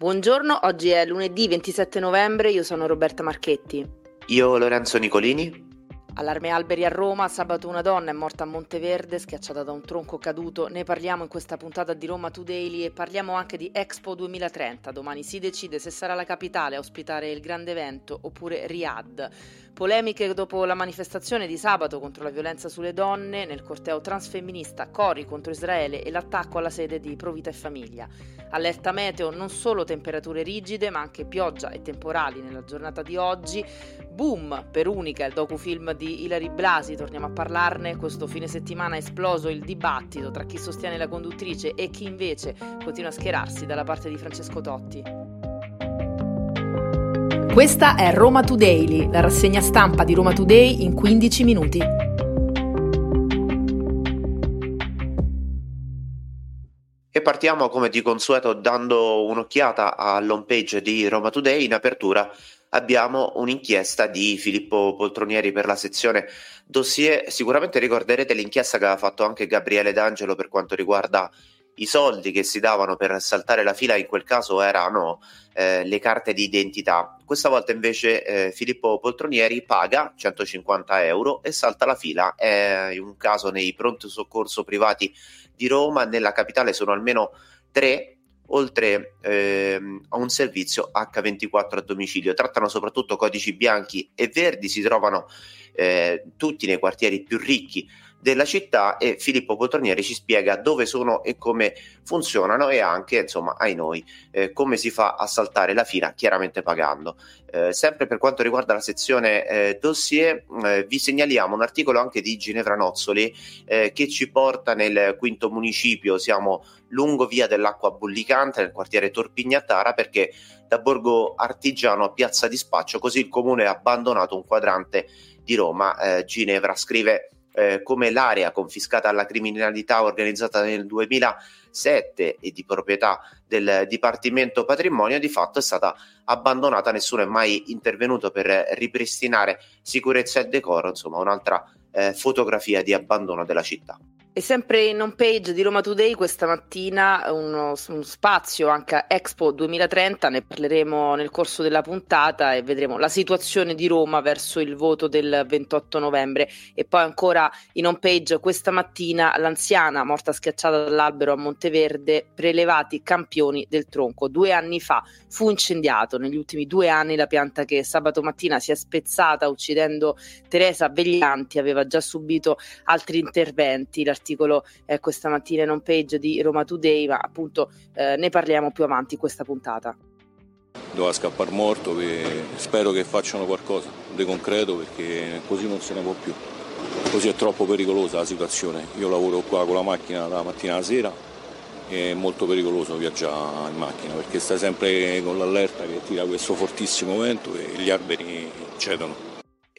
Buongiorno, oggi è lunedì 27 novembre, io sono Roberta Marchetti. Io Lorenzo Nicolini. Allarme alberi a Roma, sabato una donna è morta a Monteverde schiacciata da un tronco caduto. Ne parliamo in questa puntata di Roma Today e parliamo anche di Expo 2030. Domani si decide se sarà la capitale a ospitare il grande evento oppure Riyadh. Polemiche dopo la manifestazione di sabato contro la violenza sulle donne, nel corteo transfemminista Cori contro Israele e l'attacco alla sede di Provita e Famiglia. Allerta meteo, non solo temperature rigide, ma anche pioggia e temporali nella giornata di oggi. Boom per Unica, il docufilm di Ilari Blasi, torniamo a parlarne. Questo fine settimana è esploso il dibattito tra chi sostiene la conduttrice e chi invece continua a schierarsi dalla parte di Francesco Totti. Questa è Roma Today, la rassegna stampa di Roma Today in 15 minuti. E partiamo come di consueto dando un'occhiata all'home page di Roma Today. In apertura abbiamo un'inchiesta di Filippo Poltronieri per la sezione dossier. Sicuramente ricorderete l'inchiesta che aveva fatto anche Gabriele D'Angelo per quanto riguarda i soldi che si davano per saltare la fila, in quel caso erano eh, le carte di identità. Questa volta invece eh, Filippo Poltronieri paga 150 euro e salta la fila. È un caso nei pronto soccorso privati di Roma, nella capitale sono almeno tre oltre ehm, a un servizio H24 a domicilio. Trattano soprattutto codici bianchi e verdi, si trovano eh, tutti nei quartieri più ricchi della città e Filippo Poltronieri ci spiega dove sono e come funzionano e anche, insomma, ai noi, eh, come si fa a saltare la fila, chiaramente pagando. Eh, sempre per quanto riguarda la sezione eh, dossier, eh, vi segnaliamo un articolo anche di Ginevra Nozzoli eh, che ci porta nel quinto municipio, siamo lungo via dell'acqua bullicante nel quartiere Torpignatara perché da Borgo Artigiano a Piazza di Spaccio, così il comune ha abbandonato un quadrante di Roma. Eh, Ginevra scrive eh, come l'area confiscata alla criminalità organizzata nel 2007 e di proprietà del Dipartimento Patrimonio di fatto è stata abbandonata, nessuno è mai intervenuto per ripristinare sicurezza e decoro, insomma un'altra eh, fotografia di abbandono della città. E sempre in home page di Roma Today questa mattina uno, uno, spazio anche Expo 2030, ne parleremo nel corso della puntata e vedremo la situazione di Roma verso il voto del 28 novembre. E poi ancora in home page questa mattina l'anziana morta schiacciata dall'albero a Monteverde, prelevati campioni del tronco. Due anni fa fu incendiato, negli ultimi due anni la pianta che sabato mattina si è spezzata uccidendo Teresa Veglianti aveva già subito altri interventi l'articolo eh, questa mattina in page di Roma Today, ma appunto eh, ne parliamo più avanti in questa puntata. Doveva scappare morto, spero che facciano qualcosa di concreto perché così non se ne può più. Così è troppo pericolosa la situazione. Io lavoro qua con la macchina dalla mattina alla sera è molto pericoloso viaggiare in macchina perché stai sempre con l'allerta che tira questo fortissimo vento e gli alberi cedono.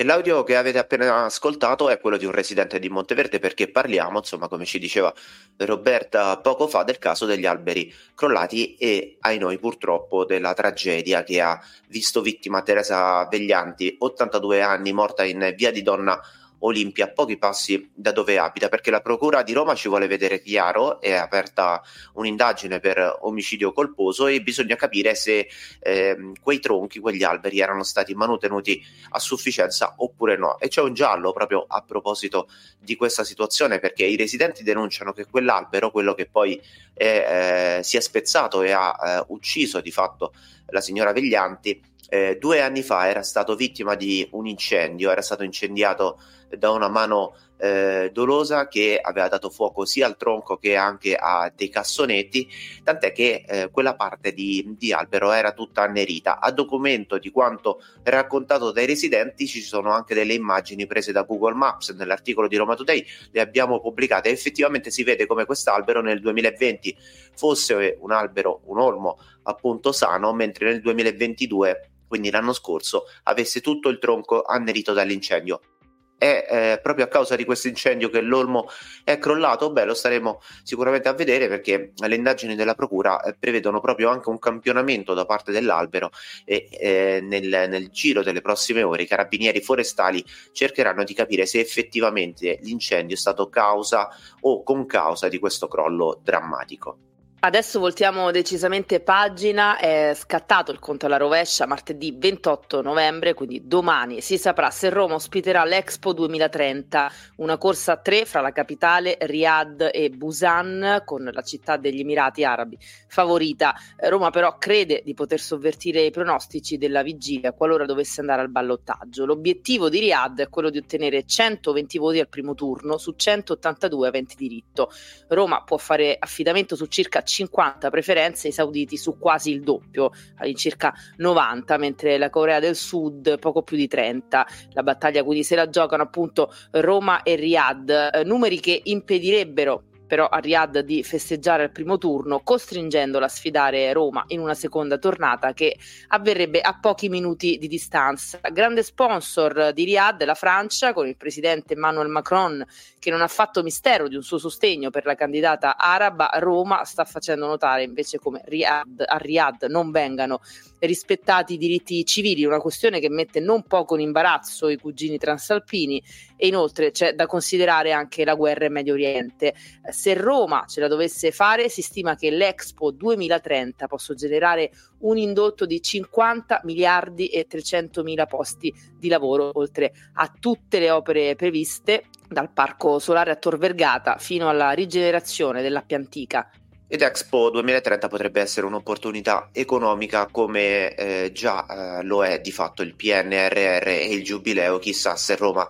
E l'audio che avete appena ascoltato è quello di un residente di Monteverde perché parliamo, insomma, come ci diceva Roberta poco fa, del caso degli alberi crollati e, ai noi purtroppo, della tragedia che ha visto vittima Teresa Veglianti, 82 anni, morta in via di Donna Olimpia, a pochi passi da dove abita, perché la Procura di Roma ci vuole vedere chiaro, è aperta un'indagine per omicidio colposo e bisogna capire se eh, quei tronchi, quegli alberi erano stati manutenuti a sufficienza oppure no. E c'è un giallo proprio a proposito di questa situazione, perché i residenti denunciano che quell'albero, quello che poi è, eh, si è spezzato e ha eh, ucciso di fatto la signora Veglianti, eh, due anni fa era stato vittima di un incendio, era stato incendiato da una mano eh, dolosa che aveva dato fuoco sia al tronco che anche a dei cassonetti, tant'è che eh, quella parte di, di, albero era tutta annerita. A documento di quanto raccontato dai residenti ci sono anche delle immagini prese da Google Maps nell'articolo di Roma Today, le abbiamo pubblicate e effettivamente si vede come quest'albero nel 2020 fosse un albero, un olmo appunto sano, mentre nel 2022 quindi l'anno scorso, avesse tutto il tronco annerito dall'incendio è eh, proprio a causa di questo incendio che l'olmo è crollato? Beh, lo staremo sicuramente a vedere perché le indagini della Procura eh, prevedono proprio anche un campionamento da parte dell'albero e eh, nel, nel, giro delle prossime ore i carabinieri forestali cercheranno di capire se effettivamente l'incendio è stato causa o con causa di questo crollo drammatico. Adesso voltiamo decisamente pagina, è scattato il conto alla rovescia martedì 28 novembre, quindi domani si saprà se Roma ospiterà l'Expo 2030, una corsa a tre fra la capitale Riyadh e Busan con la città degli Emirati Arabi favorita. Roma però crede di poter sovvertire i pronostici della vigilia qualora dovesse andare al ballottaggio. L'obiettivo di Riyadh è quello di ottenere 120 voti al primo turno su 182 aventi diritto. Roma può fare affidamento su circa 50 preferenze, i sauditi su quasi il doppio, all'incirca 90, mentre la Corea del Sud poco più di 30. La battaglia quindi se la giocano appunto Roma e Riyadh, eh, numeri che impedirebbero però a Riyadh di festeggiare al primo turno, costringendola a sfidare Roma in una seconda tornata che avverrebbe a pochi minuti di distanza. Grande sponsor di Riyadh la Francia, con il presidente Emmanuel Macron che non ha fatto mistero di un suo sostegno per la candidata araba. Roma sta facendo notare invece come Riyadh, a Riyadh non vengano rispettati i diritti civili, una questione che mette non poco in imbarazzo i cugini transalpini e inoltre c'è da considerare anche la guerra in Medio Oriente se Roma ce la dovesse fare, si stima che l'Expo 2030 possa generare un indotto di 50 miliardi e 300 mila posti di lavoro, oltre a tutte le opere previste dal parco solare a Tor Vergata fino alla rigenerazione dell'Appia Antica. Ed Expo 2030 potrebbe essere un'opportunità economica come eh, già eh, lo è di fatto il PNRR e il Giubileo, chissà se Roma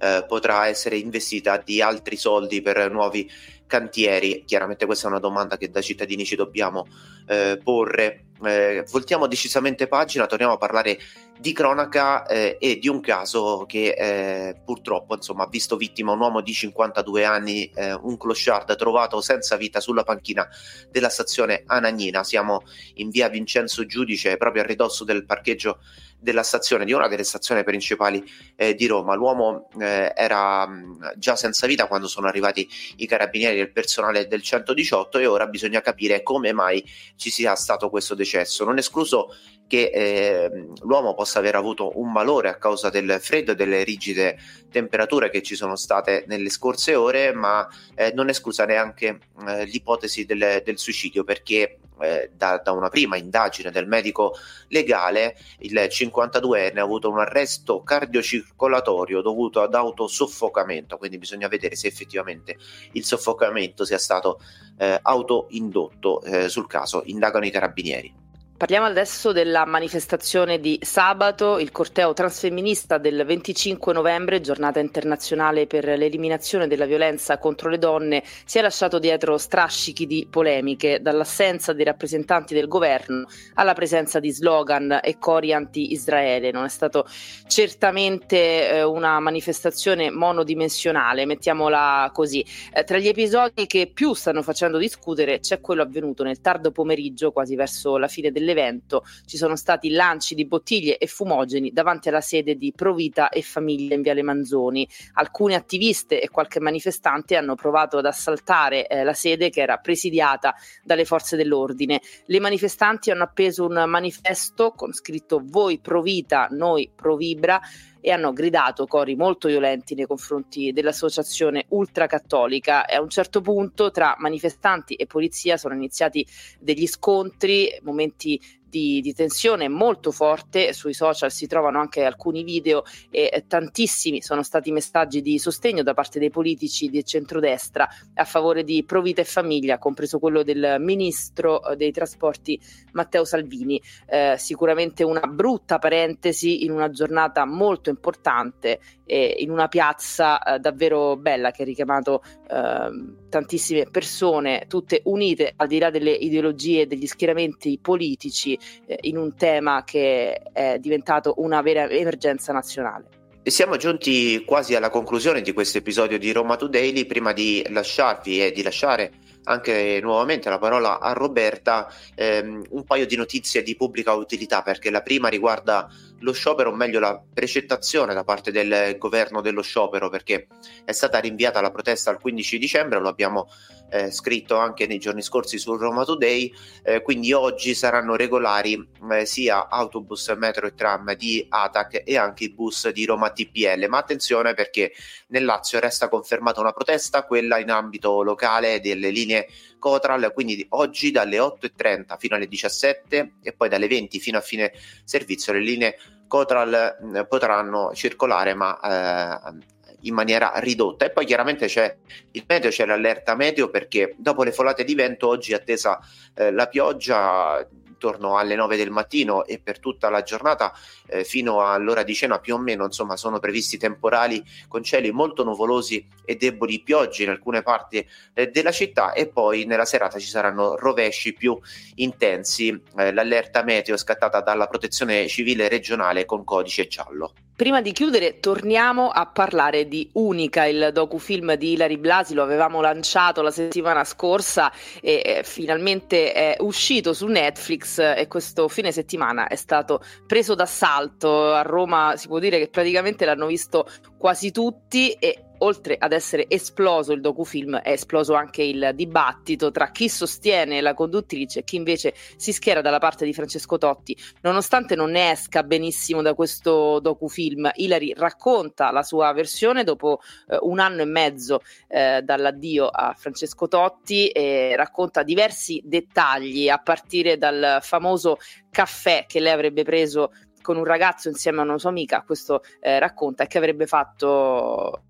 eh, potrà essere investita di altri soldi per nuovi cantieri? Chiaramente questa è una domanda che da cittadini ci dobbiamo eh, porre. Eh, voltiamo decisamente pagina, torniamo a parlare di cronaca eh, e di un caso che eh, purtroppo ha visto vittima un uomo di 52 anni, eh, un clochard trovato senza vita sulla panchina della stazione Anagnina. Siamo in via Vincenzo Giudice, proprio a ridosso del parcheggio della stazione, di una delle stazioni principali eh, di Roma. L'uomo eh, era mh, già senza vita quando sono arrivati i carabinieri e il personale del 118 e ora bisogna capire come mai ci sia stato questo decesso. Non escluso che eh, l'uomo possa aver avuto un malore a causa del freddo e delle rigide temperature che ci sono state nelle scorse ore, ma eh, non esclusa neanche eh, l'ipotesi del, del, suicidio perché eh, da, da, una prima indagine del medico legale il 52enne ha avuto un arresto cardiocircolatorio dovuto ad autosoffocamento, quindi bisogna vedere se effettivamente il soffocamento sia stato eh, autoindotto. Eh, sul caso indagano i carabinieri. Parliamo adesso della manifestazione di sabato, il corteo transfemminista del 25 novembre, giornata internazionale per l'eliminazione della violenza contro le donne, si è lasciato dietro strascichi di polemiche, dall'assenza dei rappresentanti del governo alla presenza di slogan e cori anti-Israele. Non è stato certamente eh, una manifestazione monodimensionale, mettiamola così. Eh, tra gli episodi che più stanno facendo discutere c'è quello avvenuto nel tardo pomeriggio, quasi verso la fine delle dell'evento ci sono stati lanci di bottiglie e fumogeni davanti alla sede di Provita e Famiglia in Viale Manzoni. Alcune attiviste e qualche manifestante hanno provato ad assaltare eh, la sede che era presidiata dalle forze dell'ordine. Le manifestanti hanno appeso un manifesto con scritto Voi Provita, noi Provibra e hanno gridato cori molto violenti nei confronti dell'associazione ultracattolica. E a un certo punto tra manifestanti e polizia sono iniziati degli scontri, momenti di, di, tensione molto forte. Sui social si trovano anche alcuni video e tantissimi sono stati messaggi di sostegno da parte dei politici di centrodestra a favore di Provita e Famiglia, compreso quello del ministro eh, dei trasporti Matteo Salvini. Eh, sicuramente una brutta parentesi in una giornata molto importante e in una piazza eh, davvero bella che ha richiamato eh, tantissime persone, tutte unite al di là delle ideologie e degli schieramenti politici eh, in un tema che è diventato una vera emergenza nazionale. E siamo giunti quasi alla conclusione di questo episodio di Roma Today. Prima di lasciarvi e di lasciare anche nuovamente la parola a Roberta, ehm, un paio di notizie di pubblica utilità, perché la prima riguarda lo sciopero, o meglio la precettazione da parte del governo dello sciopero, perché è stata rinviata la protesta al 15 dicembre, lo abbiamo eh, scritto anche nei giorni scorsi su Roma Today, eh, quindi oggi saranno regolari eh, sia autobus, metro e tram di ATAC e anche i bus di Roma TPL, ma attenzione perché nel Lazio resta confermata una protesta, quella in ambito locale delle linee Cotral, quindi oggi dalle 8.30 fino alle 17 e poi dalle 20 fino a fine servizio le linee Cotral mh, potranno circolare ma eh, in maniera ridotta. E poi chiaramente c'è il meteo, c'è l'allerta meteo perché dopo le folate di vento oggi è attesa eh, la pioggia intorno alle 9 del mattino e per tutta la giornata eh, fino all'ora di cena più o meno insomma sono previsti temporali con cieli molto nuvolosi e deboli piogge in alcune parti eh, della città e poi nella serata ci saranno rovesci più intensi. Eh, l'allerta meteo scattata dalla protezione civile regionale con codice giallo Prima di chiudere, torniamo a parlare di Unica, il docufilm di Ilari Blasi. Lo avevamo lanciato la settimana scorsa e eh, finalmente è uscito su Netflix e questo fine settimana è stato preso d'assalto. A Roma si può dire che praticamente l'hanno visto quasi tutti e oltre ad essere esploso il docufilm, è esploso anche il dibattito tra chi sostiene la conduttrice e chi invece si schiera dalla parte di Francesco Totti. Nonostante non ne esca benissimo da questo docufilm, Hilary racconta la sua versione dopo eh, un anno e mezzo eh, dall'addio a Francesco Totti e racconta diversi dettagli a partire dal famoso caffè che lei avrebbe preso con un ragazzo insieme a una sua amica, questo eh, racconta che avrebbe fatto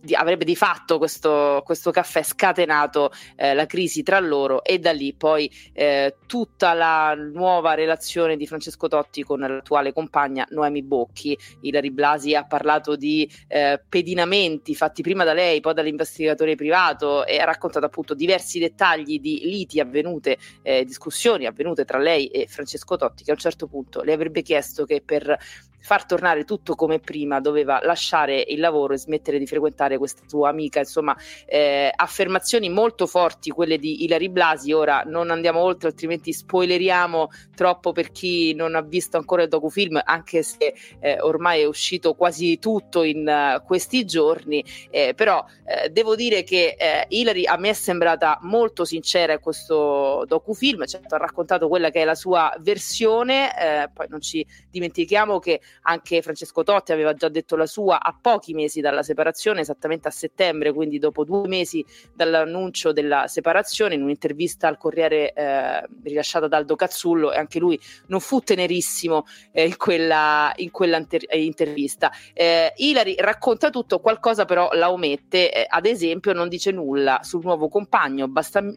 di, avrebbe di fatto questo, questo caffè scatenato eh, la crisi tra loro e da lì poi eh, tutta la nuova relazione di Francesco Totti con l'attuale compagna Noemi Bocchi. Ilari Blasi ha parlato di eh, pedinamenti fatti prima da lei, poi dall'investigatore privato e ha raccontato appunto diversi dettagli di liti avvenute, eh, discussioni avvenute tra lei e Francesco Totti che a un certo punto le avrebbe chiesto che per far tornare tutto come prima doveva lasciare il lavoro e smettere di frequentare questa sua amica. Insomma eh, affermazioni molto forti quelle di Ilari Blasi. Ora non andiamo oltre altrimenti spoileriamo troppo per chi non ha visto ancora il docufilm anche se eh, ormai è uscito quasi tutto in uh, questi giorni. Eh, però eh, devo dire che eh, Ilari a me è sembrata molto sincera in questo docufilm. Certo ha raccontato quella che è la sua versione eh, poi non ci dimentichiamo che anche Francesco Totti aveva già detto la sua a pochi mesi dalla separazione, esattamente a settembre, quindi dopo due mesi dall'annuncio della separazione, in un'intervista al Corriere eh, rilasciata da Aldo Cazzullo, e anche lui non fu tenerissimo eh, in quella, in quella eh, intervista. Eh, Ilari racconta tutto, qualcosa però la omette, eh, ad esempio non dice nulla sul nuovo compagno Bastian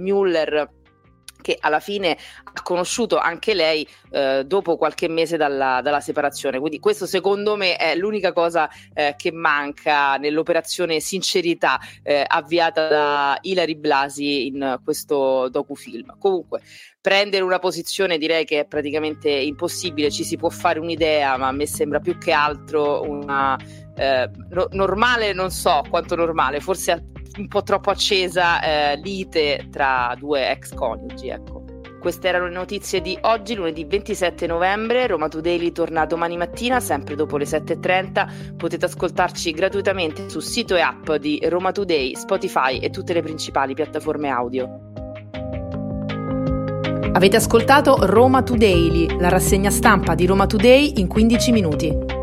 Müller che alla fine ha conosciuto anche lei eh, dopo qualche mese dalla, dalla, separazione. Quindi questo secondo me è l'unica cosa eh, che manca nell'operazione sincerità eh, avviata da Ilari Blasi in questo docufilm. Comunque, prendere una posizione direi che è praticamente impossibile, ci si può fare un'idea, ma a me sembra più che altro una eh, no, normale, non so quanto normale, forse un po' troppo accesa eh, lite tra due ex coniugi, ecco. Queste erano le notizie di oggi, lunedì 27 novembre. Roma Today torna domani mattina, sempre dopo le 7.30. Potete ascoltarci gratuitamente sul sito e app di Roma Today, Spotify e tutte le principali piattaforme audio. Avete ascoltato Roma Today, la rassegna stampa di Roma Today in 15 minuti.